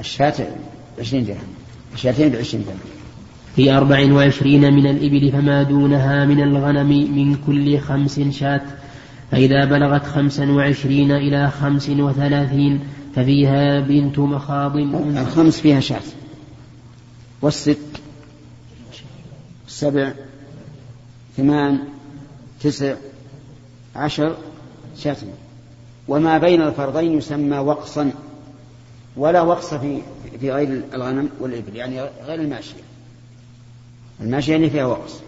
الشاة عشرين درهم. الشاتين بعشرين درهم. في أربع وعشرين من الإبل فما دونها من الغنم من كل خمس شاة. فإذا بلغت خمسا وعشرين إلى خمس وثلاثين ففيها بنت مخاض الخمس فيها شاة. والست سبع ثمان تسع عشر شاة. وما بين الفرضين يسمى وقصا. ولا وقص في في غير الغنم والإبل يعني غير الماشية. الماشية يعني فيها وقص.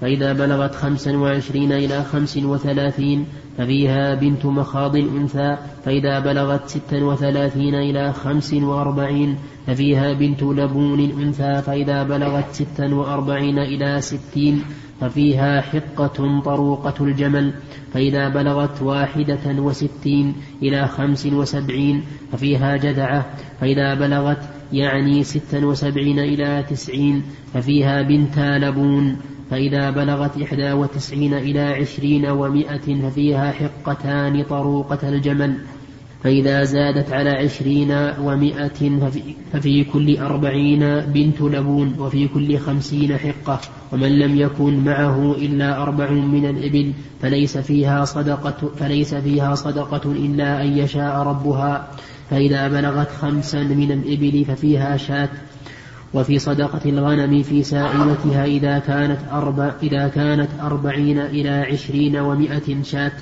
فإذا بلغت خمسا وعشرين إلى خمس وثلاثين ففيها بنت مخاض أنثى فإذا بلغت ستا وثلاثين إلى خمس وأربعين ففيها بنت لبون أنثى فإذا بلغت ستا وأربعين إلى ستين ففيها حقة طروقة الجمل فإذا بلغت واحدة وستين إلى خمس وسبعين ففيها جذعة فإذا بلغت يعني ستا وسبعين إلى تسعين ففيها بنتا لبون. فإذا بلغت إحدى وتسعين إلى عشرين ومائة ففيها حقتان طروقة الجمل فإذا زادت على عشرين ومائة ففي, كل أربعين بنت لبون وفي كل خمسين حقة ومن لم يكن معه إلا أربع من الإبل فليس فيها صدقة فليس فيها صدقة إلا أن يشاء ربها. فإذا بلغت خمسا من الإبل ففيها شاة وفي صدقة الغنم في سائمتها إذا كانت أربع إذا كانت أربعين إلى عشرين ومائة شاة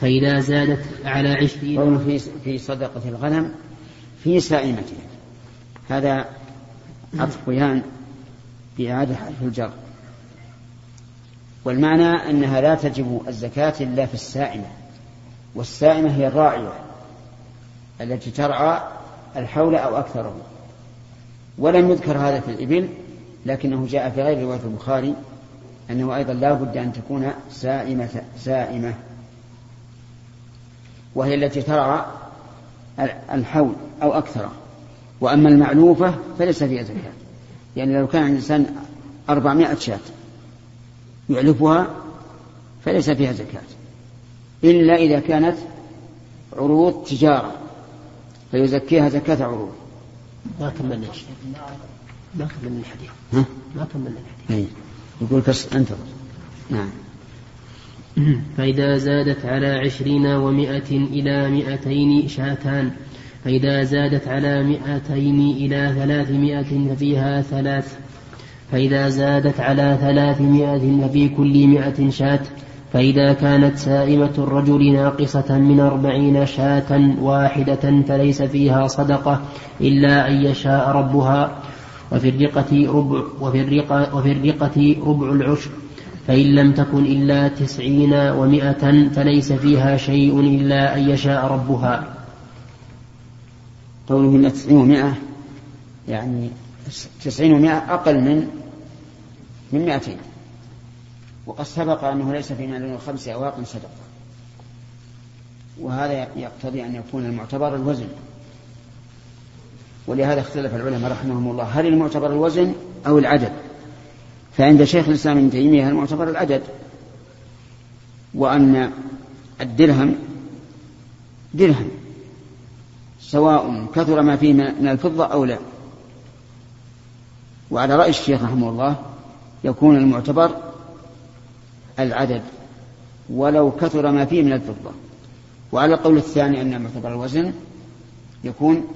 فإذا زادت على عشرين في في صدقة الغنم في سائمتها. هذا عطف بيان بإعادة حرف الجر. والمعنى أنها لا تجب الزكاة إلا في السائمة والسائمة هي الراعية التي ترعى الحول أو أكثره. ولم يذكر هذا في الإبل لكنه جاء في غير رواية البخاري أنه أيضا لا بد أن تكون سائمة سائمة. وهي التي ترعى الحول أو أكثره وأما المعلوفة فليس فيها زكاة. يعني لو كان الإنسان أربعمائة شاة يعلفها فليس فيها زكاة. إلا إذا كانت عروض تجارة فيزكيها زكاة عروض. ما كملنا ما كملنا الحديث. ها؟ ما كملنا الحديث. يقول بس انتظر نعم. فإذا زادت على عشرين ومائة إلى مائتين شاتان فإذا زادت على مائتين إلى ثلاثمائة ففيها ثلاث فإذا زادت على ثلاثمائة ففي كل مائة شاة فإذا كانت سائمة الرجل ناقصة من أربعين شاة واحدة فليس فيها صدقة إلا أن يشاء ربها. وفي الرقة ربع وفي الرقة, وفي الرقة ربع العشر. فإن لم تكن إلا تسعين ومائة فليس فيها شيء إلا أن يشاء ربها. قوله إلا تسعين ومائة يعني تسعين ومائة أقل من من مائتين. وقد سبق أنه ليس في مال الخمس أواق صدقة. وهذا يقتضي أن يكون المعتبر الوزن. ولهذا اختلف العلماء رحمهم الله هل المعتبر الوزن أو العدد؟ فعند شيخ الإسلام ابن تيمية المعتبر العدد؟ وأن الدرهم درهم سواء كثر ما فيه من الفضة أو لا. وعلى رأي الشيخ رحمه الله يكون المعتبر العدد ولو كثر ما فيه من الفضة. وعلى القول الثاني أن المعتبر الوزن يكون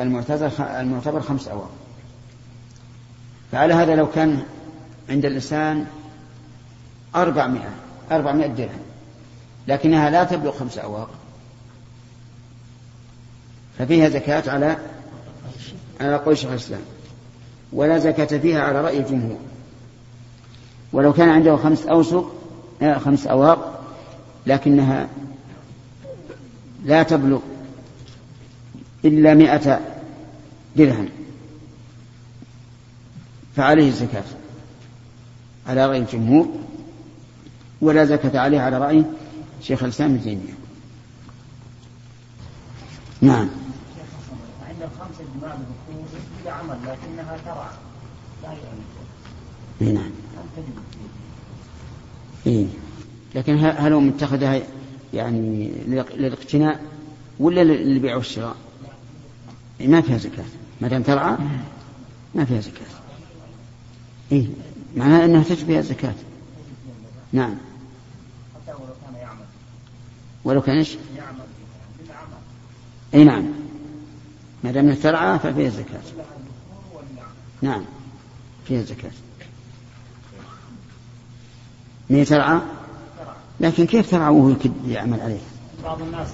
المعتبر خمس أواق فعلى هذا لو كان عند الإنسان أربعمائة أربعمائة درهم لكنها لا تبلغ خمس أواق ففيها زكاة على على قول شيخ الإسلام ولا زكاة فيها على رأي الجمهور. ولو كان عنده خمس أوسق خمس أواق لكنها لا تبلغ إلا مئة درهم فعليه الزكاة على رأي الجمهور ولا زكاة عليه على رأي شيخ الإسلام ابن تيمية. نعم. عند الخمسة جماع عمل لكنها ترعى. لا يعني نعم. إيه؟ لكن هل هو متخذها يعني للاقتناء ولا للبيع والشراء؟ ما فيها زكاة. ما دام ترعى ما فيها زكاة. إيه. معناها أنها تجب الزكاة. نعم. ولو كان إيش؟ إي نعم. ما دام ترعى ففيها زكاة. نعم. فيها زكاة. ما ترعى لكن كيف ترعى وهو يعمل عليه؟ بعض الناس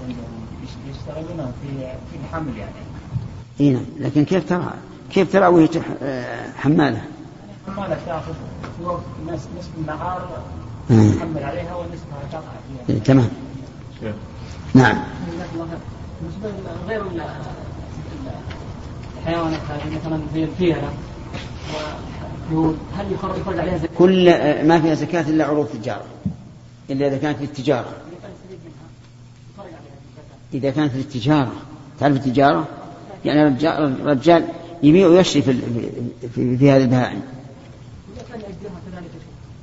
يشتغلون في في الحمل يعني إي نعم لكن كيف ترعى؟ كيف ترعى وهي آه، حماله؟ حماله تاخذ في وقت نصف النهار تحمل عليها ونصفها تقع فيها. تمام. نعم. بالنسبة غير الحيوانات هذه مثلا زي الفيله هل يخرج عليها زكاة؟ كل ما فيها زكاة إلا عروض التجارة. إلا إذا كانت في التجارة إذا كانت في التجارة تعرف التجارة؟ يعني الرجال يبيع ويشتري في, في, في, في هذه البهائم.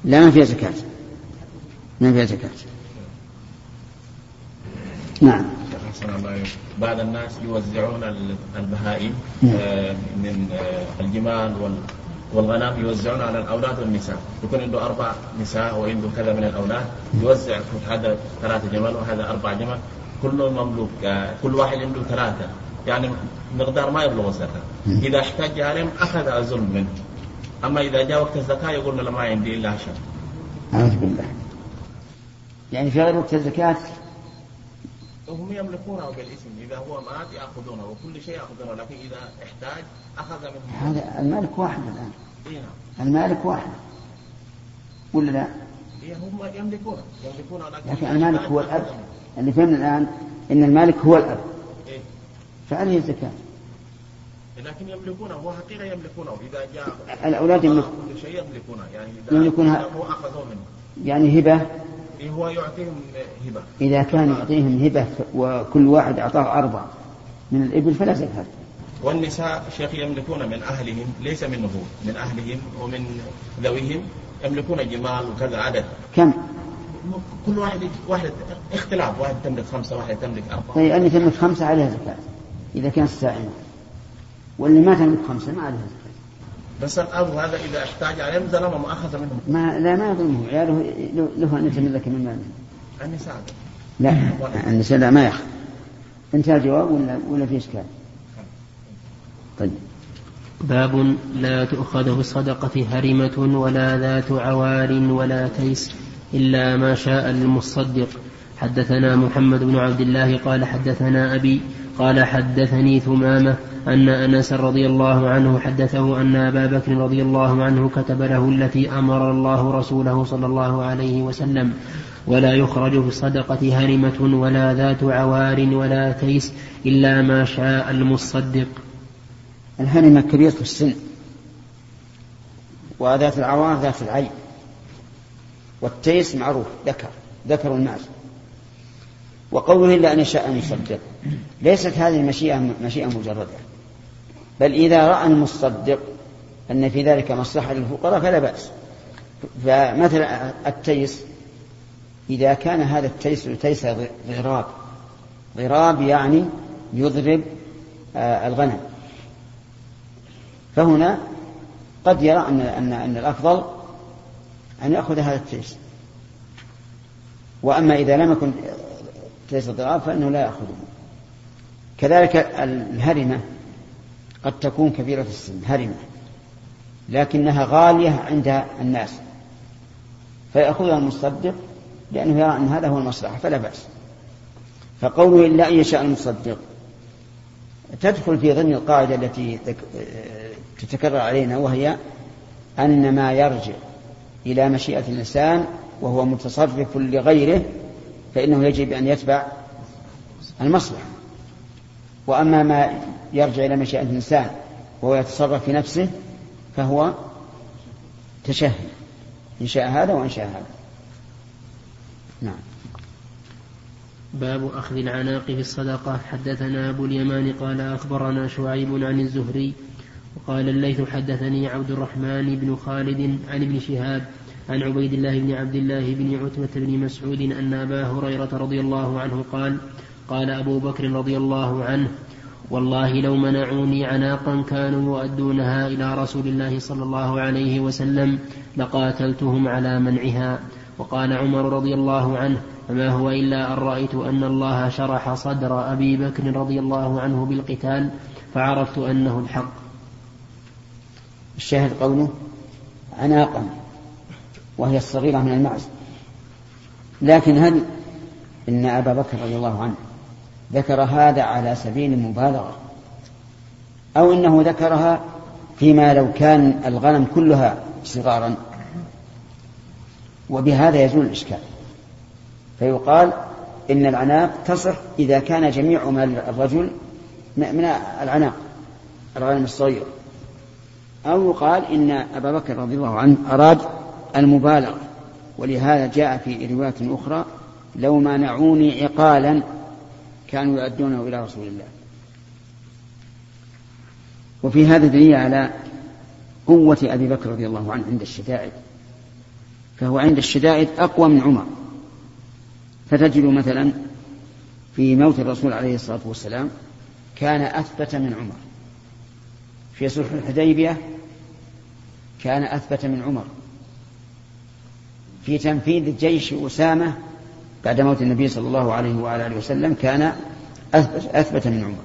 لا ما فيها زكاة. ما فيها زكاة. نعم. بعض الناس يوزعون البهائم نعم. آه، من آه، الجمال والغنم يوزعون على الأولاد والنساء. يكون عنده أربع نساء وعنده كذا من الأولاد يوزع هذا ثلاثة جمل وهذا أربع جمل. كل مملوك آه، كل واحد عنده ثلاثة. يعني مقدار ما يبلغ الزكاة. إذا احتج عليهم أخذ الظلم منه. أما إذا جاء وقت الزكاة يقول له ما عندي إلا عشر. اعوذ بالله. يعني في غير وقت الزكاة؟ هم يملكونه بالاسم إذا هو مات يأخذونه وكل شيء يأخذونه. لكن إذا احتاج أخذ منهم هذا المالك واحد نعم. المالك واحد. ولا لا؟ إيه هم يملكونه يملكونه لكن, المالك هو الأب. اللي فهمنا الآن إن المالك هو الأب. إيه؟ فعليه الزكاة؟ لكن يملكونه هو حقيقة يملكونه إذا جاء الأولاد يملكون كل شيء يملكونه يعني إذا يملكونها هو اخذوه منه. يعني هبة؟ إيه هو يعطيهم هبة. إذا كان يعطيهم هبة وكل واحد أعطاه أربع من الإبل فلا زكاة. والنساء شيخ يملكون من أهلهم ليس منه من أهلهم ومن ذويهم يملكون جمال وكذا عدد. كم؟ كل واحد واحد اختلاف واحد تملك خمسة واحد تملك أربعة. طيب اللي تملك خمسة عليها زكاة إذا كانت سائمه واللي ما تملك خمسة ما عليها زكاة. بس الاب هذا إذا أحتاج عليهم ظلمهم أخذ منهم ما لا ما يظلمهم عياله له أن يتملك من ماله. النساء. لا النساء لا ما ياخذ انتهى الجواب ولا ولا في إشكال؟ طيب. باب لا تؤخذ الصدقة هرمة ولا ذات عوار ولا تيس إلا ما شاء للمصدق حدثنا محمد بن عبد الله قال حدثنا أبي قال حدثني ثمامة أن أنس رضي الله عنه حدثه أن أبا بكر رضي الله عنه كتب له التي أمر الله رسوله صلى الله عليه وسلم. ولا يخرج في الصدقة هرمة ولا ذات عوار ولا تيس إلا ما شاء المصدق. الهرمة كبيرة السن. وذات العوار ذات العين. والتيس معروف ذكر ذكر المال وقوله إلا أن يشاء أن يصدق. ليست هذه المشيئة مشيئة مجردة. بل إذا رأى المصدق أن في ذلك مصلحة للفقراء فلا بأس. فمثلا التيس إذا كان هذا التيس تيس ضراب. ضراب يعني يضرب آه، الغنم. فهنا قد يرى أن أن أن الأفضل أن يأخذ هذا التيس. وأما إذا لم يكن تيس الضراب فإنه لا يأخذه. كذلك الهرمة قد تكون كبيرة السن هرمة لكنها غالية عند الناس. فيأخذها المصدق لأنه يرى أن هذا هو المصلحة فلا بأس. فقوله إلا أن يشاء المصدق تدخل في ضمن القاعدة التي تتكرر علينا وهي أن ما يرجع إلى مشيئة الإنسان وهو متصرف لغيره فإنه يجب أن يتبع المصلحة. وأما ما يرجع إلى مشيئة الإنسان وهو يتصرف في نفسه فهو تشهي إن شاء هذا وإن شاء هذا. نعم. باب أخذ العناق في الصدقة حدثنا أبو اليمان قال أخبرنا شعيب عن الزهري وقال الليث حدثني عبد الرحمن بن خالد عن ابن شهاب عن عبيد الله بن عبد الله بن عتبة بن مسعود أن أبا هريرة رضي الله عنه قال قال أبو بكر رضي الله عنه والله لو منعوني عناقا كانوا يؤدونها إلى رسول الله صلى الله عليه وسلم لقاتلتهم على منعها. وقال عمر رضي الله عنه فما هو إلا أن رأيت أن الله شرح صدر أبي بكر رضي الله عنه بالقتال فعرفت أنه الحق. الشاهد قوله عناقا وهي الصغيرة من المعز. لكن هل إن أبا بكر رضي الله عنه ذكر هذا على سبيل المبالغة؟ أو أنه ذكرها فيما لو كان الغنم كلها صغارا؟ وبهذا يزول الإشكال. فيقال إن العناق تصح إذا كان جميع مال الرجل من العناق الغنم الصغير. أو يقال إن أبا بكر رضي الله عنه أراد المبالغة ولهذا جاء في رواية أخرى لو منعوني عقالا كانوا يؤدونه إلى رسول الله. وفي هذا دليل على قوة أبي بكر رضي الله عنه عند الشدائد فهو عند الشدائد أقوى من عمر. فتجد مثلا في موت الرسول عليه الصلاة والسلام كان أثبت من عمر. في صلح الحديبية كان أثبت من عمر. في تنفيذ جيش أسامة بعد موت النبي صلى الله عليه وعلى آله وسلم كان أثبت, أثبت من عمر.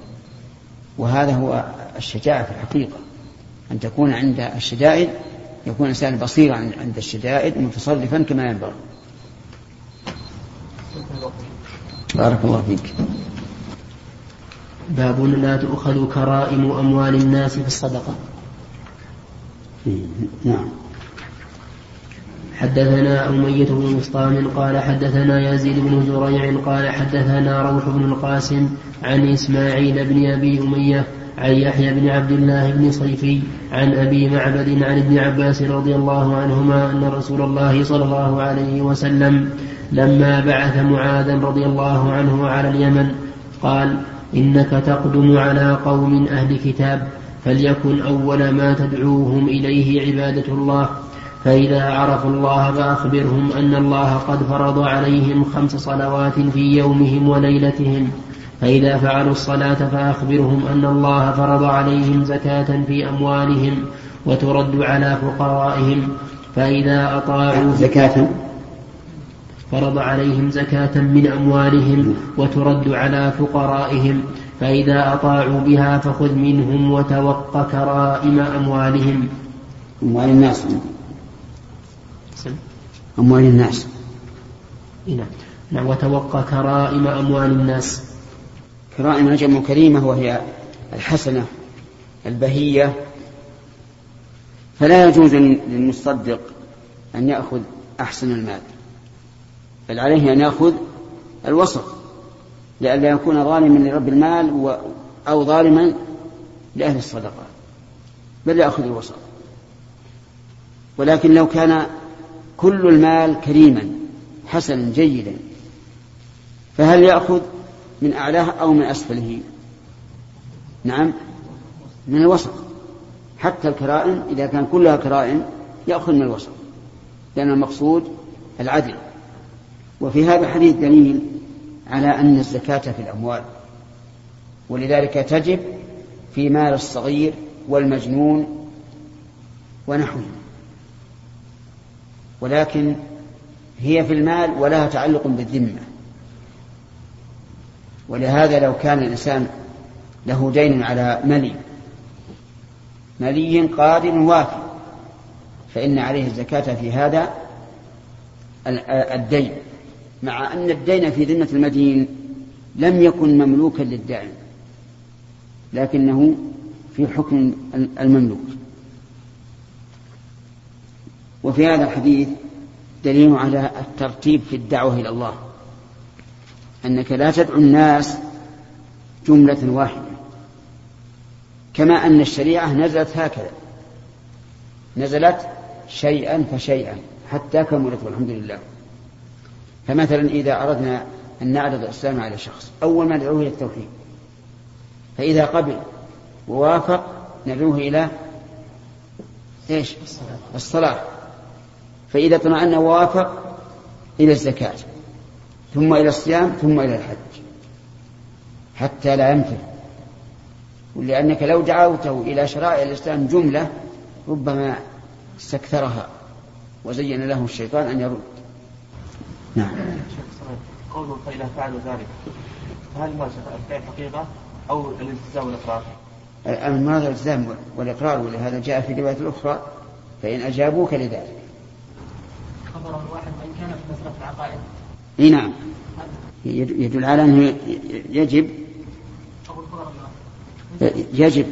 وهذا هو الشجاعة في الحقيقة. أن تكون عند الشدائد يكون الإنسان بصيرا عند الشدائد متصرفا كما ينبغي. بارك الله فيك. باب لا تؤخذ كرائم أموال الناس في الصدقة. نعم. حدثنا أمية بن مسطام قال حدثنا يزيد بن زريع قال حدثنا روح بن القاسم عن إسماعيل بن أبي أمية عن يحيى بن عبد الله بن صيفي عن أبي معبد عن ابن عباس رضي الله عنهما أن رسول الله صلى الله عليه وسلم لما بعث معاذا رضي الله عنه على اليمن قال إنك تقدم على قوم أهل كتاب فليكن أول ما تدعوهم إليه عبادة الله. فإذا عرفوا الله فأخبرهم أن الله قد فرض عليهم خمس صلوات في يومهم وليلتهم. فإذا فعلوا الصلاة فأخبرهم أن الله فرض عليهم زكاة في أموالهم وترد على فقرائهم. فإذا أطاعوا زكاة. فرض عليهم زكاة من أموالهم وترد على فقرائهم. فإذا أطاعوا بها فخذ منهم وتوق كرائم أموالهم. أموال الناس. أموال الناس. نعم. نعم وتوق كرائم أموال الناس. كرائم جمع كريمة وهي الحسنة البهية. فلا يجوز للمصدق أن يأخذ أحسن المال بل عليه أن يأخذ الوسط. لئلا يكون ظالما لرب المال أو ظالما لأهل الصدقة. بل يأخذ الوسط. ولكن لو كان كل المال كريما حسنا جيدا فهل يأخذ من أعلاه أو من أسفله؟ نعم من الوسط. حتى الكرائم إذا كان كلها كرائم يأخذ من الوسط. لأن المقصود العدل. وفي هذا الحديث دليل على أن الزكاة في الأموال. ولذلك تجب في مال الصغير والمجنون ونحوه. ولكن هي في المال ولها تعلق بالذمة. ولهذا لو كان الإنسان له دين على ملي ملي قادر وافي فإن عليه الزكاة في هذا الدين. مع أن الدين في ذمة المدين لم يكن مملوكا للدائن لكنه في حكم المملوك. وفي هذا الحديث دليل على الترتيب في الدعوة إلى الله أنك لا تدعو الناس جملة واحدة كما أن الشريعة نزلت هكذا نزلت شيئا فشيئا حتى كملت والحمد لله. فمثلا إذا أردنا أن نعرض الإسلام على شخص أول ما ندعوه إلى التوحيد. فإذا قبل ووافق ندعوه إلى إيش؟ الصلاة. فإذا اطمأن ووافق إلى الزكاة ثم إلى الصيام ثم إلى الحج. حتى لا ينفر لأنك لو دعوته إلى شرائع الإسلام جملة ربما استكثرها وزين له الشيطان أن يرد. نعم. قوله فإذا فعلوا ذلك فهل ما الفعل حقيقة أو الالتزام والإقرار؟ المراد الالتزام والإقرار ولهذا جاء في الرواية الأخرى فإن أجابوك لذلك. خبر الواحد وإن كان في مسألة العقائد. إي نعم. يدل على أنه يجب يجب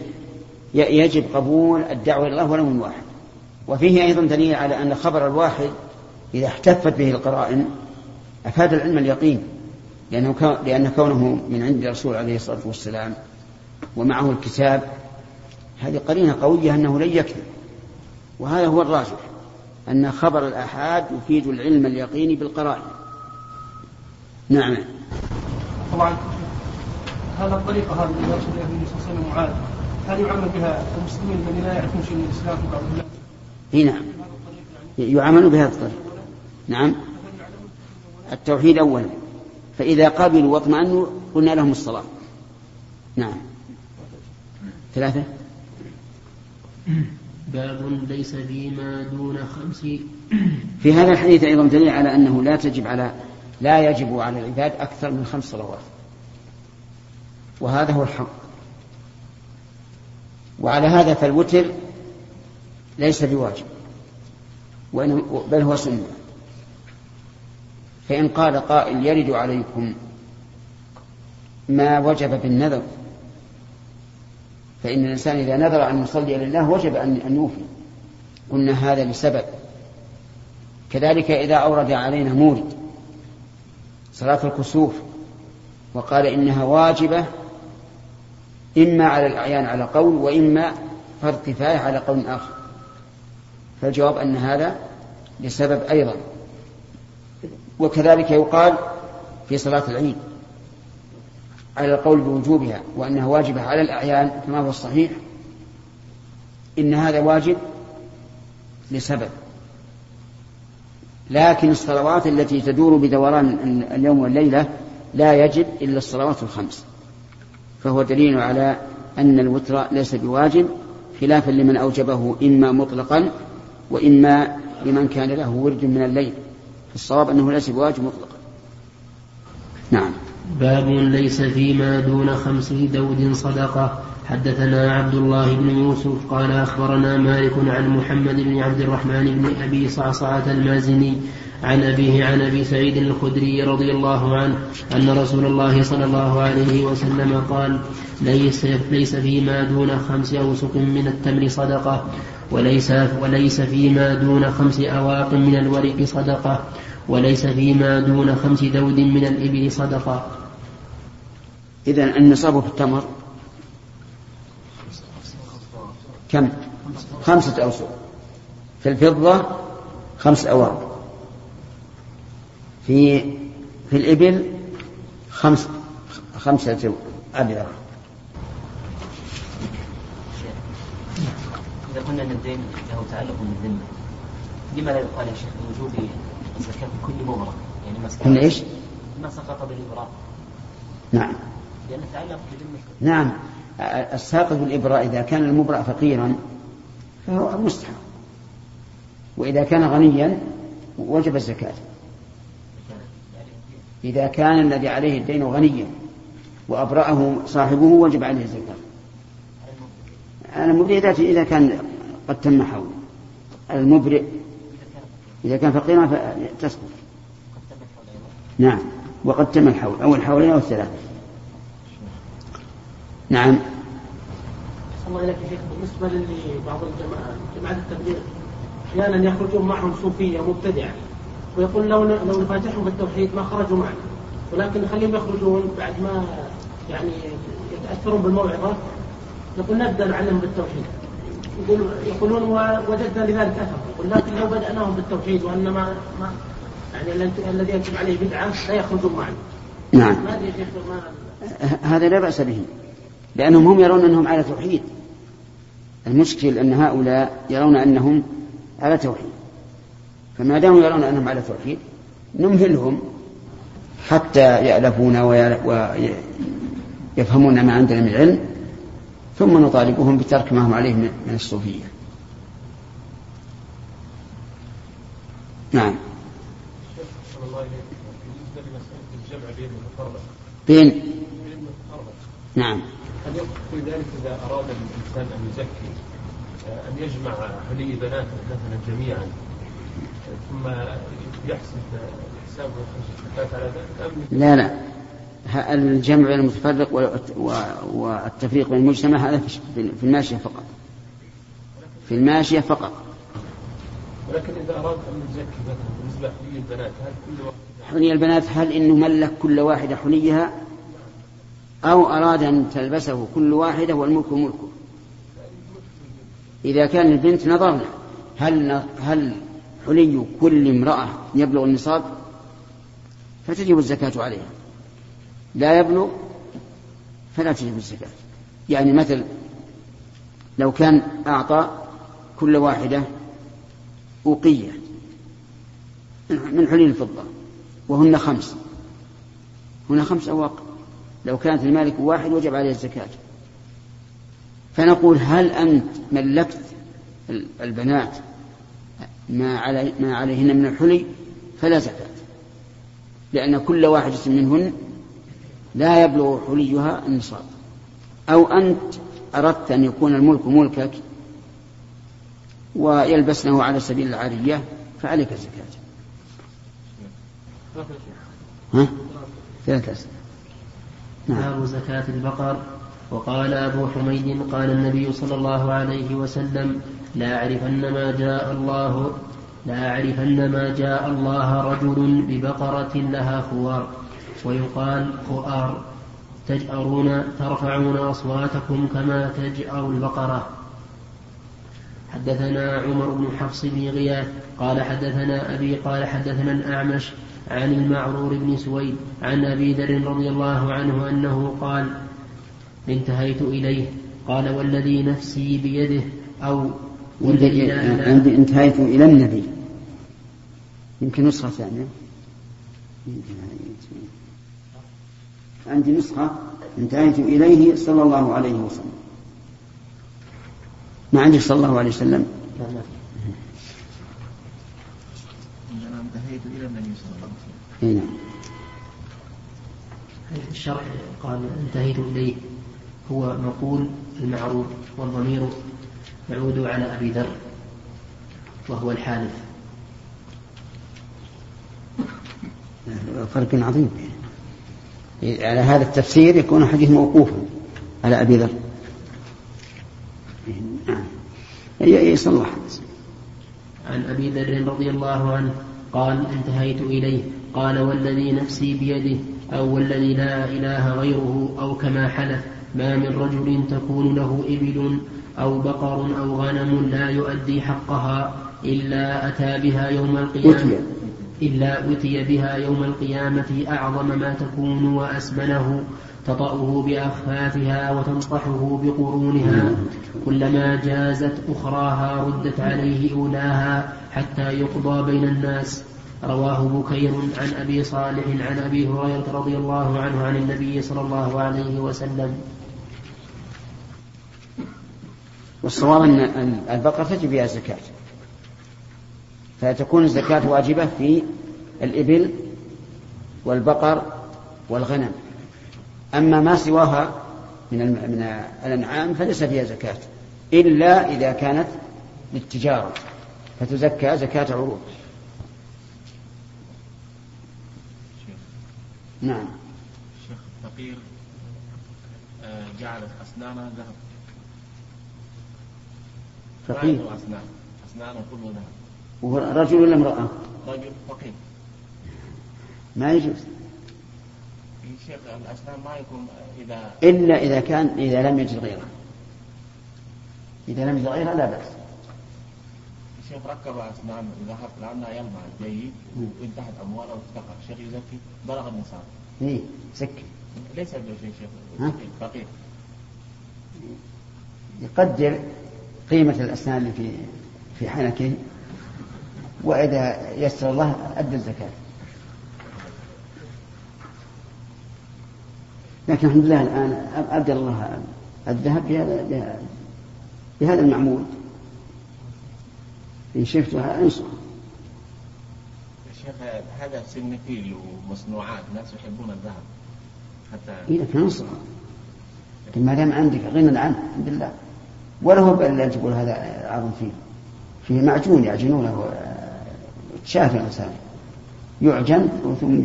يجب قبول الدعوة إلى الله ولو من واحد. وفيه أيضا دليل على أن خبر الواحد إذا احتفت به القرائن أفاد العلم اليقين لأنه لأن كونه من عند الرسول عليه الصلاة والسلام ومعه الكتاب هذه قرينة قوية أنه لن يكذب. وهذا هو الراجح أن خبر الآحاد يفيد العلم اليقيني بالقرائن. نعم. طبعا هذا الطريقة هذه التي يرشد إليها النبي صلى الله عليه وسلم معاذ هل يعمل بها المسلمين الذين لا يعرفون شيء من الإسلام في بعض البلاد؟ اي نعم يعمل بهذا الطريق. نعم. التوحيد أولا فإذا قبلوا واطمأنوا قلنا لهم الصلاة. نعم. ثلاثة. باب ليس فيما دون خمس. في هذا الحديث أيضا دليل على أنه لا تجب على لا يجب على العباد أكثر من خمس صلوات. وهذا هو الحق. وعلى هذا فالوتر ليس بواجب. بل هو سنة. فإن قال قائل يرد عليكم ما وجب بالنذر فإن الإنسان إذا نذر أن يصلي لله وجب أن يوفي. قلنا هذا لسبب كذلك إذا أورد علينا مورد صلاة الكسوف وقال إنها واجبة إما على الأعيان على قول وإما كفاية على قول آخر. فالجواب أن هذا لسبب أيضا. وكذلك يقال في صلاة العيد على القول بوجوبها وأنها واجبة على الأعيان كما هو الصحيح إن هذا واجب لسبب. لكن الصلوات التي تدور بدوران اليوم والليلة لا يجب إلا الصلوات الخمس. فهو دليل على أن الوتر ليس بواجب خلافا لمن أوجبه إما مطلقا وإما لمن كان له ورد من الليل. الصواب أنه ليس بواجب مطلقا. نعم. باب ليس فيما دون خمس دود صدقة. حدثنا عبد الله بن يوسف قال أخبرنا مالك عن محمد بن عبد الرحمن بن أبي صعصعة المازني عن أبيه عن أبي سعيد الخدري رضي الله عنه أن رسول الله صلى الله عليه وسلم قال ليس, ليس فيما دون خمس أوسق من التمر صدقة. وليس, وليس فيما دون خمس أواق من الورق صدقة. وليس فيما دون خمس دود من الإبل صدقة. إذا النصاب في التمر. كم؟ خمسة أوسق. في الفضة خمس أواق. في في الإبل خمس خمسة أبيض قلنا أن الدين له تعلق بالذمة. لما لا يقال يا شيخ بوجوب الزكاة في كل مبرة يعني ما كل إيش؟ ما سقط بالإبراء. نعم. لأن تعلق بذمة نعم. الساقط بالإبراء إذا كان المبرأ فقيرا فهو مستحق وإذا كان غنيا وجب الزكاة. إذا كان الذي عليه الدين غنيا وأبرأه صاحبه وجب عليه الزكاة. المبرئ إذا كان قد تم حوله. المبرئ إذا كان فقيرا فتسقط نعم وقد تم الحول أو الحولين أو الثلاثة. نعم. الله إليك شيخ. بالنسبة لبعض الجماعة جماعة التبليغ أحيانا يخرجون معهم صوفية مبتدعة ويقول لو لو نفاتحهم بالتوحيد ما خرجوا معنا. ولكن نخليهم يخرجون بعد ما يعني يتأثرون بالموعظة نقول نبدأ نعلمهم بالتوحيد. يقول يقولون وجدنا لذلك أثر. يقول لكن لو بدأناهم بالتوحيد وأن ما, ما يعني الذي يكتب عليه بدعة لا يخرجون معنا نعم. ما أدري شيخ هذا لا بأس به. لأنهم هم يرون أنهم على توحيد. المشكل أن هؤلاء يرون أنهم على توحيد. فما داموا يرون أنهم على توحيد نمهلهم حتى يألفون ويفهمون ما عندنا من علم. ثم نطالبهم بترك ما هم عليه من الصوفية. نعم. صلى الله عليه وسلم بالنسبة لمساله الجمع بين نعم. هل يدخل في ذلك إذا أراد الإنسان أن يزكي أن يجمع حلي بناته مثلا جميعا ثم يحسب حساب الزكاة على ذلك لا لا. الجمع بين المتفرق والتفريق بين المجتمع هذا في الماشية فقط. في الماشية فقط. ولكن إذا أراد أن يزكي مثلا بالنسبة لحلي البنات هل كل واحد حلي البنات هل إنه ملك كل واحدة حليها أو أراد أن تلبسه كل واحدة والملك ملكه. إذا كان البنت نظرنا هل هل حلي كل امرأة يبلغ النصاب؟ فتجب الزكاة عليها. لا يبلغ فلا تجب الزكاة. يعني مثل لو كان أعطى كل واحدة أوقية من حلي الفضة وهن خمس. هنا خمس أواق لو كانت المالك واحد وجب عليه الزكاة. فنقول هل أنت ملكت البنات ما, علي ما عليهن من الحلي؟ فلا زكاة. لأن كل واحدة منهن لا يبلغ حليها النصاب. أو أنت أردت أن يكون الملك ملكك ويلبسنه على سبيل العارية فعليك الزكاة. ها؟ ثلاثة أسئلة. نعم. باب زكاة البقر. وقال أبو حميد قال النبي صلى الله عليه وسلم لا أعرفن ما جاء الله لا أعرفن ما جاء الله رجل ببقرة لها خوار. ويقال خؤار تجأرون ترفعون أصواتكم كما تجأر البقرة. حدثنا عمر بن حفص بن غياث قال حدثنا أبي قال حدثنا الأعمش عن المعرور بن سويد عن أبي ذر رضي الله عنه أنه قال انتهيت إليه. قال والذي نفسي بيده أو والذي عندي انتهيت إلى النبي. يمكن نسخة ثانية عندي نسخة انتهيت إليه صلى الله عليه وسلم. ما عندك صلى الله عليه وسلم؟ أنا انتهيت إلى النبي صلى الله عليه وسلم اي نعم الشرع قال انتهيت إليه هو مقول المعروف والضمير يعود على أبي ذر وهو الحالف فرق عظيم. على هذا التفسير يكون حديث موقوفا على أبي ذر. نعم. يصلح عن أبي ذر رضي الله عنه قال انتهيت إليه. قال والذي نفسي بيده أو والذي لا إله غيره أو كما حلف ما من رجل تكون له إبل أو بقر أو غنم لا يؤدي حقها إلا أتى بها يوم القيامة. إلا أتي بها يوم القيامة أعظم ما تكون وأسمنه تطأه بأخفافها وتنطحه بقرونها. كلما جازت أخراها ردت عليه أولاها حتى يقضى بين الناس. رواه بكير عن أبي صالح عن أبي هريرة رضي الله عنه عن النبي صلى الله عليه وسلم. والصواب أن البقرة تجب فيها الزكاة. فتكون الزكاة واجبة في الإبل والبقر والغنم. أما ما سواها من من الأنعام فليس فيها زكاة إلا إذا كانت للتجارة فتزكى زكاة عروض. نعم. الشيخ الفقير آه، جعلت أسنانها ذهب. فقير. أسنان. أسنانه كله ذهب. وهو رجل ولا امرأة؟ رجل فقير ما يجوز. شيخ الأسنان ما يكون إذا إلا إذا كان إذا لم يجد غيره. إذا لم يجد غيره لا بأس. الشيخ ركب أسنان ذهب لأنها يلمع جيد وانتهت أمواله وافتقر الشيخ يزكي بلغ النصاب. إيه سكي ليس بشيء شيخ. ها؟ فقير فقير يقدر قيمة الأسنان اللي في في حنكه وإذا يسر الله أدى الزكاة. لكن الحمد لله الآن أبدل الله الذهب بهذا بهذا, المعمول. إن شفتها شيخ هذا سنكيل ومصنوعات الناس يحبون الذهب. حتى إيه لكن انصر لكن ما دام عندك غنى عنه الحمد لله. ولا هو بأن أن تقول هذا عظم فيه. فيه معجون يعجنونه شافي الإنسان يعجن ثم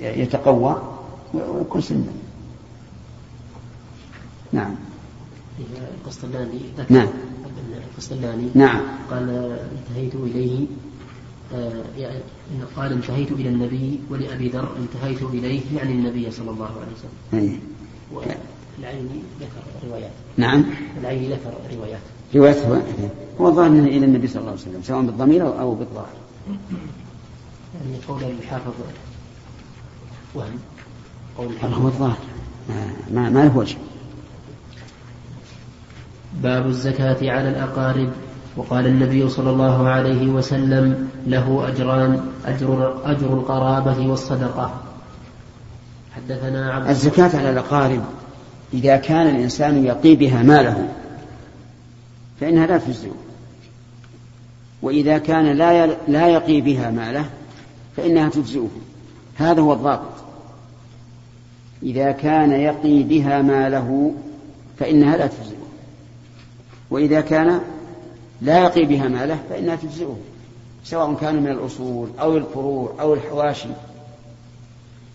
يتقوى ويكون سنة. نعم. القسطلاني نعم. القسطلاني نعم. قال انتهيت إليه آه، يعني قال انتهيت إلى النبي ولأبي ذر انتهيت إليه يعني النبي صلى الله عليه وسلم. أي. والعيني ذكر روايات. نعم. العيني ذكر روايات. رواية هو هو الظاهر إلى النبي صلى الله عليه وسلم سواء بالضمير أو بالظاهر. يعني قول الحافظ وهم. قول هو الحافظ الظاهر. ما, ما, ما له وجه. باب الزكاة على الأقارب. وقال النبي صلى الله عليه وسلم له أجران أجر, أجر القرابة والصدقة. حدثنا عبد الزكاة على الأقارب. إذا كان الإنسان يقي بها ماله فإنها لا تجزئه وإذا كان لا لا يقي بها ماله فإنها تجزئه. هذا هو الضابط. إذا كان يقي بها ماله فإنها لا تجزئه. وإذا كان لا يقي بها ماله فإنها تجزئه. سواء كان من الأصول أو الفروع أو الحواشي.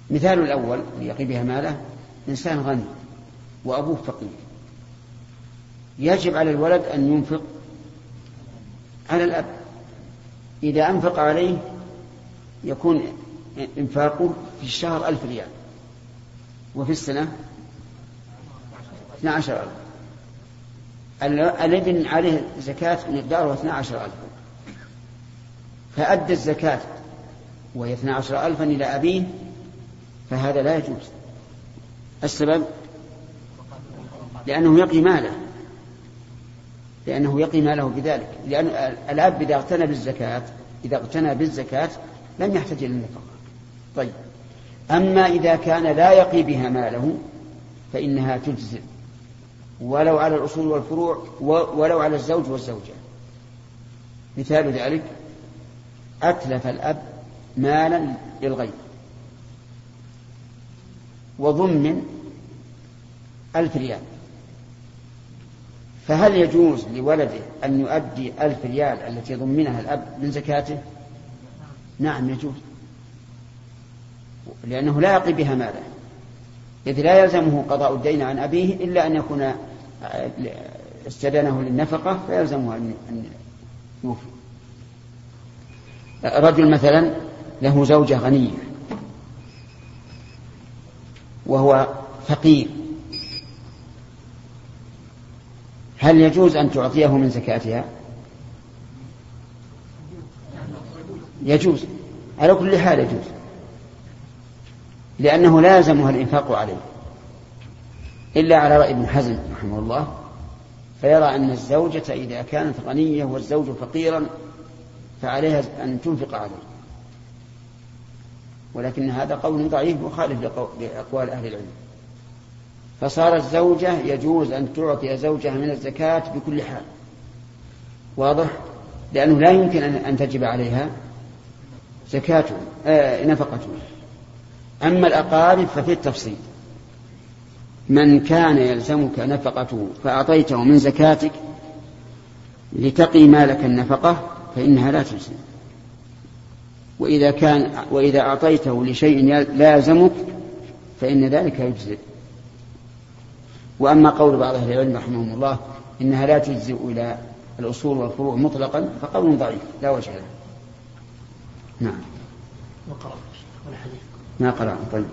مثال الأول يقي بها ماله إنسان غني وأبوه فقير. يجب على الولد أن ينفق على الأب. إذا أنفق عليه يكون إنفاقه في الشهر ألف ريال وفي السنة 12 ألف. الابن عليه زكاة مقداره 12 ألف. فأدى الزكاة وهي 12 ألفا إلى أبيه فهذا لا يجوز. السبب؟ لأنه يقي ماله. لأنه يقي ماله بذلك. لأن الأب إذا اغتنى بالزكاة إذا اغتنى بالزكاة لم يحتج إلى النفقة. طيب. أما إذا كان لا يقي بها ماله فإنها تجزئ. ولو على الأصول والفروع ولو على الزوج والزوجة. مثال ذلك أتلف الأب مالا للغير وضمن ألف ريال. فهل يجوز لولده أن يؤدي ألف ريال التي ضمنها الأب من زكاته؟ نعم يجوز. لأنه لا يقي بها ماله. إذ لا يلزمه قضاء الدين عن أبيه إلا أن يكون استدانه للنفقة فيلزمه أن يوفي. رجل مثلا له زوجة غنية وهو فقير. هل يجوز أن تعطيه من زكاتها؟ يجوز. على كل حال يجوز. لأنه لا يلزمها الإنفاق عليه. إلا على رأي ابن حزم رحمه الله فيرى أن الزوجة إذا كانت غنية والزوج فقيرا فعليها أن تنفق عليه. ولكن هذا قول ضعيف مخالف لأقوال أهل العلم. فصارت زوجة يجوز أن تعطي زوجها من الزكاة بكل حال. واضح؟ لأنه لا يمكن أن تجب عليها زكاة آه نفقة. أما الأقارب ففي التفصيل. من كان يلزمك نفقته فأعطيته من زكاتك لتقي مالك النفقة فإنها لا تجزي وإذا كان وإذا أعطيته لشيء لا يلزمك فإن ذلك يجزئ وأما قول بعض أهل العلم رحمهم الله إنها لا تجزئ إلى الأصول والفروع مطلقا فقول ضعيف لا وجه له. نعم. ما قرأ طيب.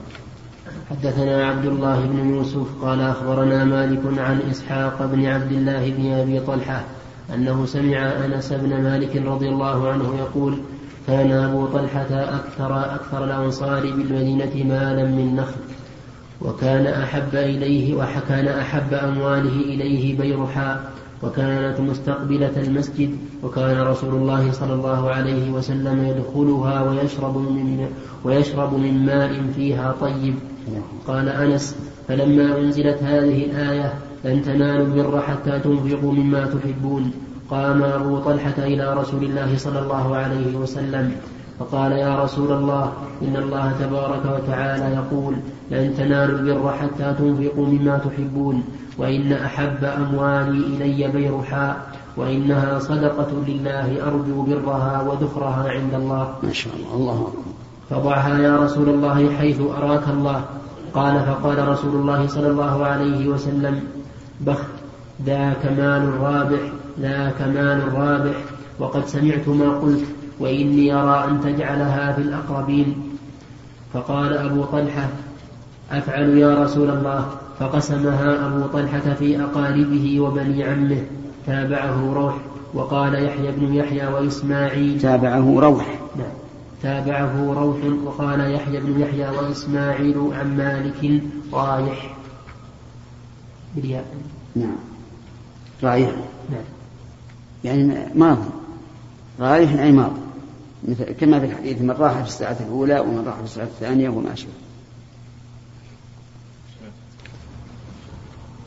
حدثنا عبد الله بن يوسف قال أخبرنا مالك عن إسحاق بن عبد الله بن أبي طلحة أنه سمع أنس بن مالك رضي الله عنه يقول كان أبو طلحة أكثر أكثر الأنصار بالمدينة مالا من نخل. وكان أحب إليه وكان أحب أمواله إليه بيرحاء وكانت مستقبلة المسجد وكان رسول الله صلى الله عليه وسلم يدخلها ويشرب من ويشرب من ماء فيها طيب. قال أنس فلما أنزلت هذه الآية لن تنالوا البر حتى تنفقوا مما تحبون. قام أبو طلحة إلى رسول الله صلى الله عليه وسلم فقال يا رسول الله إن الله تبارك وتعالى يقول لن تنالوا البر حتى تنفقوا مما تحبون وإن أحب أموالي إلي بيرحاء وإنها صدقة لله أرجو برها وذخرها عند الله. ما شاء الله الله فضعها يا رسول الله حيث أراك الله. قال فقال رسول الله صلى الله عليه وسلم بخ ذاك مال رابح ذاك مال رابح وقد سمعت ما قلت. وإني أرى أن تجعلها في الأقربين. فقال أبو طلحة أفعل يا رسول الله. فقسمها أبو طلحة في أقاربه وبني عمه. تابعه روح. وقال يحيى بن يحيى وإسماعيل. تابعه روح. نعم. تابعه روح. وقال يحيى بن يحيى وإسماعيل عن مالك رايح. بالياء. نعم. رايح. نعم. يعني ماضي رايح أي ماضي مثل كما في الحديث من راح في الساعة الأولى ومن راح في الساعة الثانية وما أشبه.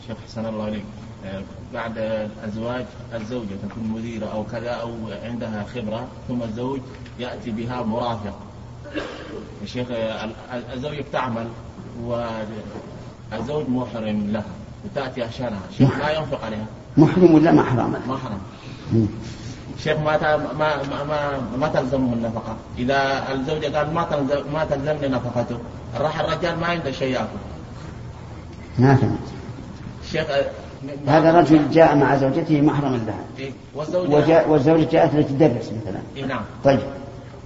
شيخ حسن الله عليك. آه، بعد الزواج الزوجة تكون مديرة أو كذا أو عندها خبرة ثم الزوج يأتي بها مرافق. يا شيخ آه، الزوجة تعمل والزوج محرم لها وتأتي عشانها. شيخ لا ينفق عليها. محرم ولا محرم محرم شيخ ما ما ما ما, ما تلزمه النفقة. إذا الزوجة قال ما تلزم ما تلزمني نفقته راح الرجال ما عنده شيء يأكل. ما فهمت. الشيخ آه، هذا رجل جاء مع زوجته محرما لها. إيه، والزوجة وجاء والزوجة جاءت لتدرس مثلا. إيه نعم. طيب.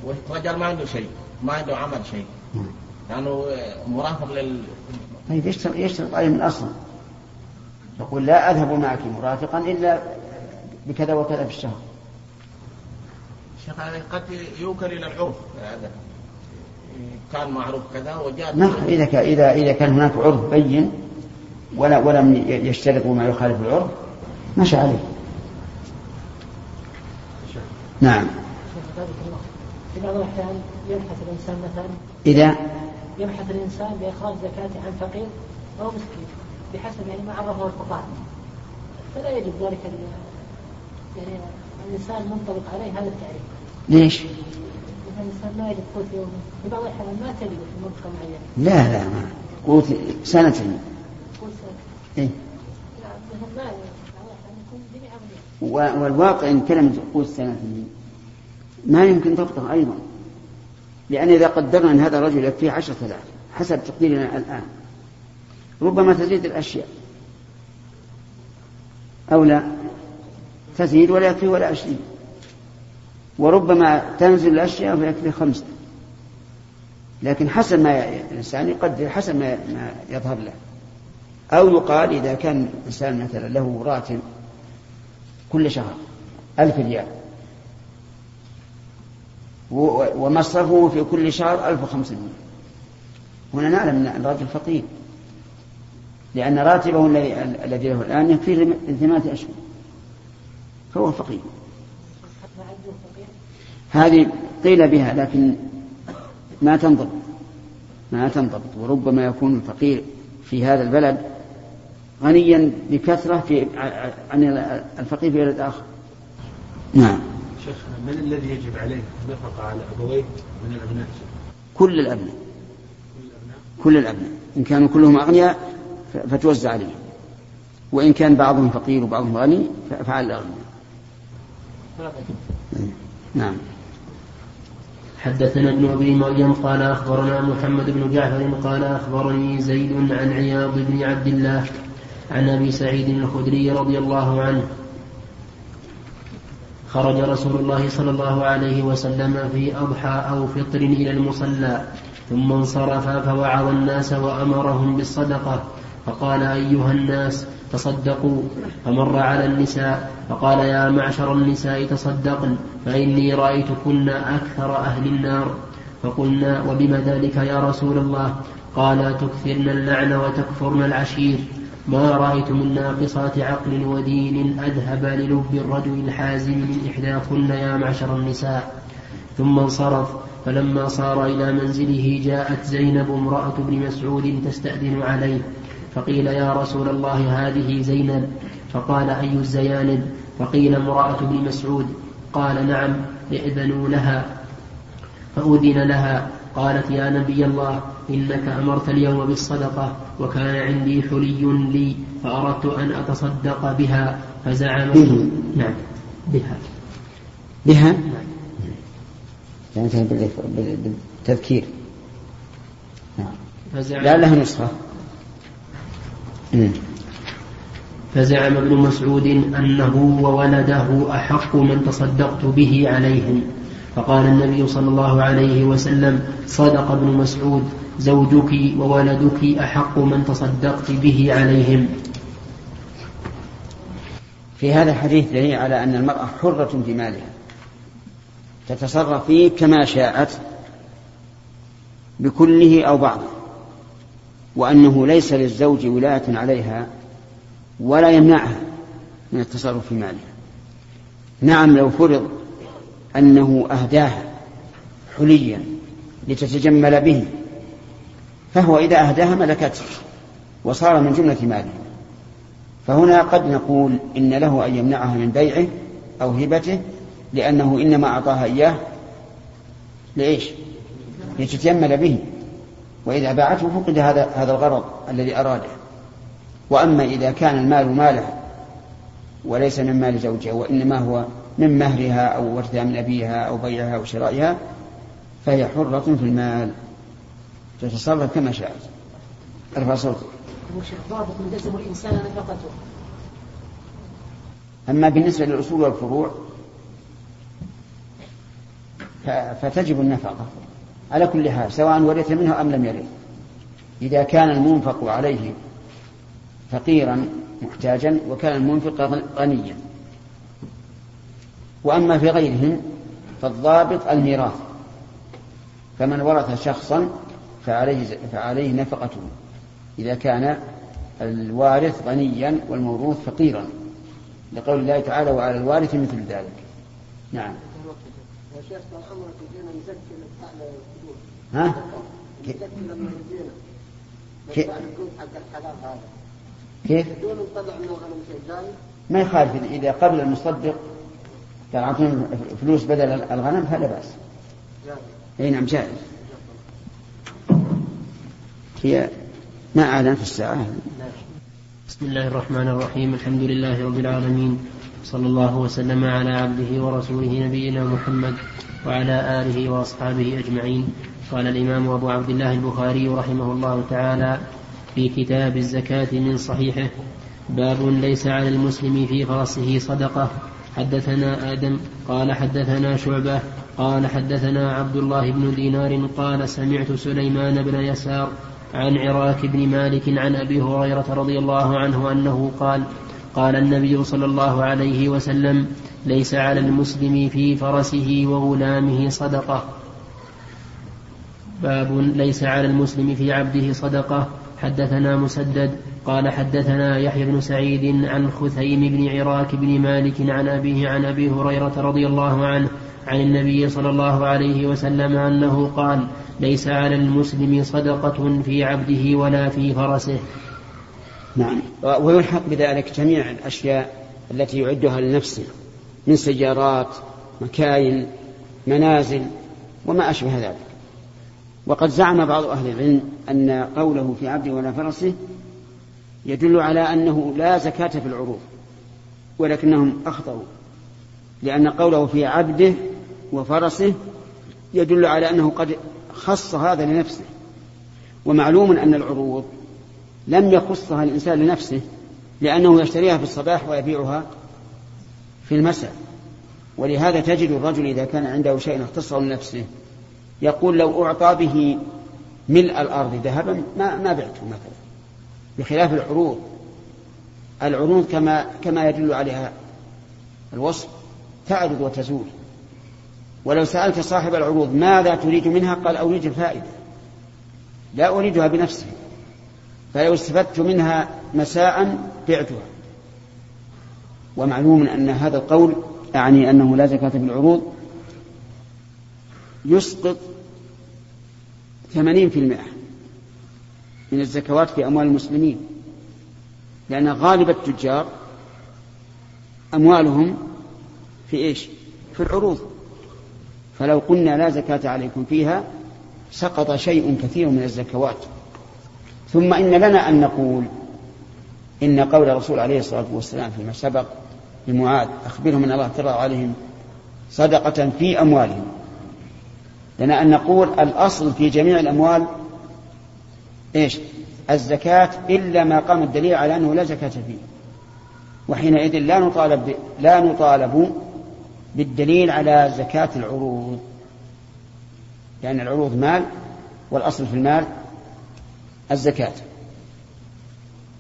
والرجال ما عنده شيء ما عنده عمل شيء. نعم. لأنه مرافق لل طيب يشترط يشترط عليه من الأصل؟ يقول لا أذهب معك مرافقا إلا بكذا وكذا في الشهر. شيخ هذا قد يوكل إلى العرف. هذا كان معروف كذا وجاء نعم إذا كان إذا إذا كان هناك عرف بين ولا ولم يشترط ما يخالف العرف مشى عليه. نعم. شيخ بارك الله في بعض الأحيان يبحث الإنسان مثلا إذا؟ يبحث الإنسان بإخراج زكاته عن فقير أو مسكين بحسب يعني ما عرفه الفقهاء فلا يجب ذلك يعني الإنسان منطبق عليه هذا التعريف. ليش؟ لا لا ما قوت سنة إيه؟ والواقع إن كلمة قوت سنة ما يمكن ضبطها أيضا لأن إذا قدرنا أن هذا الرجل يكفيه عشرة آلاف حسب تقديرنا الآن ربما تزيد الأشياء أو لا تزيد ولا يكفي ولا عشرين وربما تنزل الأشياء فيكفي خمسة. لكن حسب ما الإنسان يقدر حسب ما يظهر له. أو يقال إذا كان الإنسان مثلا له راتب كل شهر ألف ريال. ومصرفه في كل شهر ألف وخمسمائة هنا نعلم أن الرجل فقير. لأن راتبه الذي له الآن يكفيه لثمانية أشهر. فهو فقير. هذه قيل بها لكن ما تنضبط ما تنضبط وربما يكون الفقير في هذا البلد غنيا بكثرة في عن الفقير في بلد آخر. نعم. شيخ من الذي يجب عليه النفقة على أبويه من الأبناء؟ كل الأبناء. كل الأبناء. إن كانوا كلهم أغنياء فتوزع عليهم. وإن كان بعضهم فقير وبعضهم غني ف- فعلى الأغنياء. نعم. حدثنا ابن أبي مريم قال أخبرنا محمد بن جعفر قال أخبرني زيد عن عياض بن عبد الله عن أبي سعيد الخدري رضي الله عنه. خرج رسول الله صلى الله عليه وسلم في أضحى أو فطر إلى المصلى ثم انصرف فوعظ الناس وأمرهم بالصدقة فقال أيها الناس تصدقوا. فمر على النساء فقال يا معشر النساء تصدقن فإني رأيتكن أكثر أهل النار. فقلنا وبم ذلك يا رسول الله؟ قال تكثرن اللعن وتكفرن العشير. ما رأيت من ناقصات عقل ودين أذهب للب الرجل الحازم من إحداثن يا معشر النساء. ثم انصرف. فلما صار إلى منزله جاءت زينب امرأة بن مسعود تستأذن عليه. فقيل يا رسول الله هذه زينب فقال أي الزيانب فقيل امرأة بن مسعود قال نعم ائذنوا لها فأذن لها قالت يا نبي الله إنك أمرت اليوم بالصدقة وكان عندي حلي لي فأردت أن أتصدق بها فزعم به. نعم بها. بها؟ نعم. يعني بال- بالتذكير. نعم. فزعم. لا لها نسخة. فزعم ابن مسعود أنه وولده أحق من تصدقت به عليهم. فقال النبي صلى الله عليه وسلم صدق ابن مسعود زوجك وولدك أحق من تصدقت به عليهم. في هذا الحديث دليل على أن المرأة حرة في مالها تتصرف فيه كما شاءت بكله أو بعضه. وأنه ليس للزوج ولاية عليها ولا يمنعها من التصرف في مالها. نعم لو فرض أنه أهداها حليا لتتجمل به فهو إذا أهداها ملكته وصار من جملة ماله. فهنا قد نقول إن له أن يمنعها من بيعه أو هبته لأنه إنما أعطاها إياه لإيش؟ لتتيمل به. وإذا باعته فقد هذا هذا الغرض الذي أراده. وأما إذا كان المال ماله وليس من مال زوجها وإنما هو من مهرها أو ورثها من أبيها أو بيعها أو شرائها فهي حرة في المال. تتصرف كما شاءت. ارفع صوتك. ضابط ملتزم الإنسان نفقته. أما بالنسبة للأصول والفروع فتجب النفقة. على كل حال سواء ورث منه أم لم يرث. إذا كان المنفق عليه فقيرا محتاجا وكان المنفق غنيا. وأما في غيرهم فالضابط الميراث. فمن ورث شخصا فعليه, فعليه نفقته. إذا كان الوارث غنيا والموروث فقيرا. لقول الله تعالى وعلى الوارث مثل ذلك. نعم. يا شيخ طال عمرك يجينا نزكي الفلوس ها؟ نزكي لما يجينا. كيف؟ نطلع الفلوس حق الحلال هذا. كيف؟ بدون نطلع شيء. ما يخالف إذا قبل المصدق قال أعطوني فلوس بدل الغنم فلا بأس. جاي. أي نعم جائز هي ما أعلن في الساعة. بسم الله الرحمن الرحيم. الحمد لله رب العالمين. صلى الله وسلم على عبده ورسوله نبينا محمد وعلى آله وأصحابه أجمعين. قال الإمام أبو عبد الله البخاري رحمه الله تعالى في كتاب الزكاة من صحيحه باب ليس على المسلم في فرسه صدقة. حدثنا آدم قال حدثنا شعبة قال حدثنا عبد الله بن دينار قال سمعت سليمان بن يسار عن عراك بن مالك عن أبي هريرة رضي الله عنه أنه قال قال النبي صلى الله عليه وسلم ليس على المسلم في فرسه وغلامه صدقة. باب ليس على المسلم في عبده صدقة. حدثنا مسدد قال حدثنا يحيى بن سعيد عن خثيم بن عراك بن مالك عن أبيه عن أبي هريرة رضي الله عنه عن النبي صلى الله عليه وسلم أنه قال ليس على المسلم صدقة في عبده ولا في فرسه. نعم. ويلحق بذلك جميع الأشياء التي يعدها لنفسه من سيارات مكاين منازل وما أشبه ذلك. وقد زعم بعض أهل العلم أن قوله في عبده ولا فرسه يدل على أنه لا زكاة في العروض ولكنهم أخطأوا لأن قوله في عبده وفرسه يدل على أنه قد خص هذا لنفسه. ومعلوم أن العروض لم يخصها الإنسان لنفسه لأنه يشتريها في الصباح ويبيعها في المساء. ولهذا تجد الرجل إذا كان عنده شيء اختصه لنفسه يقول لو أعطى به ملء الأرض ذهبا ما ما بعته مثلا بخلاف العروض. العروض كما كما يدل عليها الوصف تعرض وتزول. ولو سألت صاحب العروض ماذا تريد منها؟ قال أريد الفائدة. لا أريدها بنفسي. فلو استفدت منها مساء بعتها. ومعلوم أن هذا القول يعني أنه لا زكاة في العروض يسقط ثمانين في المئة من الزكوات في أموال المسلمين لأن غالب التجار أموالهم في إيش؟ في العروض. فلو قلنا لا زكاة عليكم فيها سقط شيء كثير من الزكوات. ثم إن لنا أن نقول إن قول الرسول عليه الصلاة والسلام فيما سبق لمعاذ أخبرهم أن الله ترى عليهم صدقة في أموالهم. لنا أن نقول الأصل في جميع الأموال إيش؟ الزكاة إلا ما قام الدليل على أنه لا زكاة فيه. وحينئذ لا نطالب. لا نطالب بالدليل على زكاة العروض. لأن العروض مال والأصل في المال الزكاة.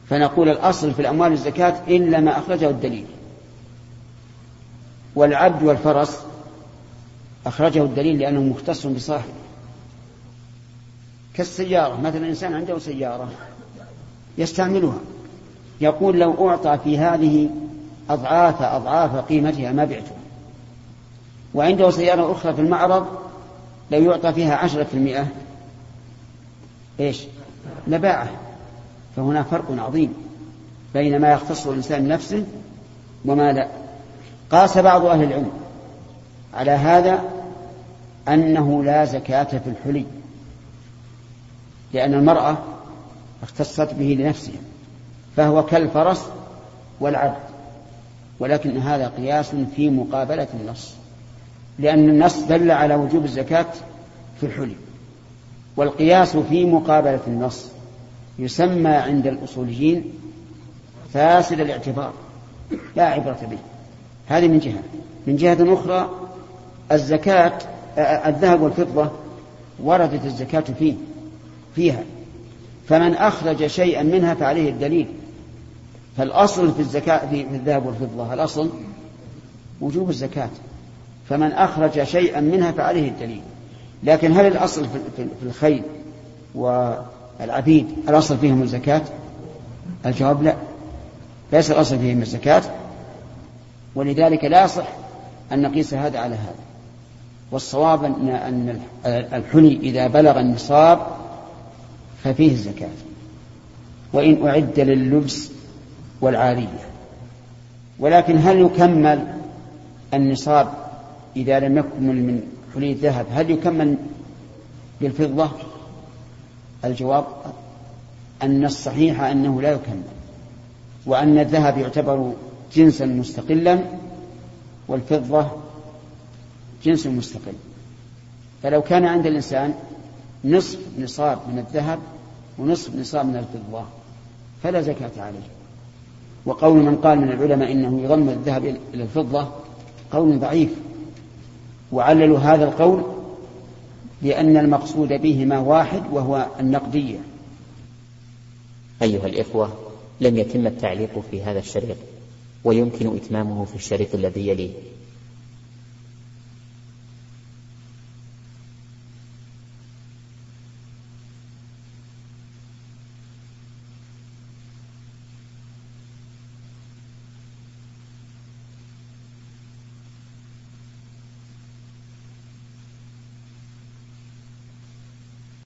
فنقول الأصل في الأموال الزكاة إلا ما أخرجه الدليل. والعبد والفرس أخرجه الدليل لأنه مختص بصاحبه. كالسيارة مثلا إنسان عنده سيارة يستعملها. يقول لو أعطى في هذه أضعاف أضعاف قيمتها ما بعتها وعنده سيارة أخرى في المعرض لو يعطى فيها عشرة في المئة إيش؟ لباعه فهنا فرق عظيم بين ما يختص الإنسان نفسه وما لا. قاس بعض أهل العلم على هذا أنه لا زكاة في الحلي لأن المرأة اختصت به لنفسها فهو كالفرس والعبد ولكن هذا قياس في مقابلة النص لأن النص دل على وجوب الزكاة في الحلي. والقياس في مقابلة النص يسمى عند الأصوليين فاسد الاعتبار لا عبرة به. هذه من جهة. من جهة أخرى الزكاة الذهب والفضة وردت الزكاة فيه فيها. فمن أخرج شيئا منها فعليه الدليل. فالأصل في الزكاة في الذهب والفضة الأصل وجوب الزكاة. فمن أخرج شيئا منها فعليه الدليل. لكن هل الأصل في الخيل والعبيد الأصل فيهم الزكاة؟ الجواب لا. ليس الأصل فيهم الزكاة ولذلك لا يصح أن نقيس هذا على هذا. والصواب أن الحلي إذا بلغ النصاب ففيه الزكاة. وإن أعد لللبس والعارية. ولكن هل يكمل النصاب إذا لم يكمل من حلي الذهب هل يكمل بالفضة الجواب أن الصحيح أنه لا يكمل وأن الذهب يعتبر جنسا مستقلا والفضة جنس مستقل. فلو كان عند الإنسان نصف نصاب من الذهب ونصف نصاب من الفضة فلا زكاة عليه. وقول من قال من العلماء إنه يضم الذهب إلى الفضة قول ضعيف. وعللوا هذا القول لأن المقصود بهما واحد وهو النقدية. أيها الإخوة لم يتم التعليق في هذا الشريط ويمكن إتمامه في الشريط الذي يليه.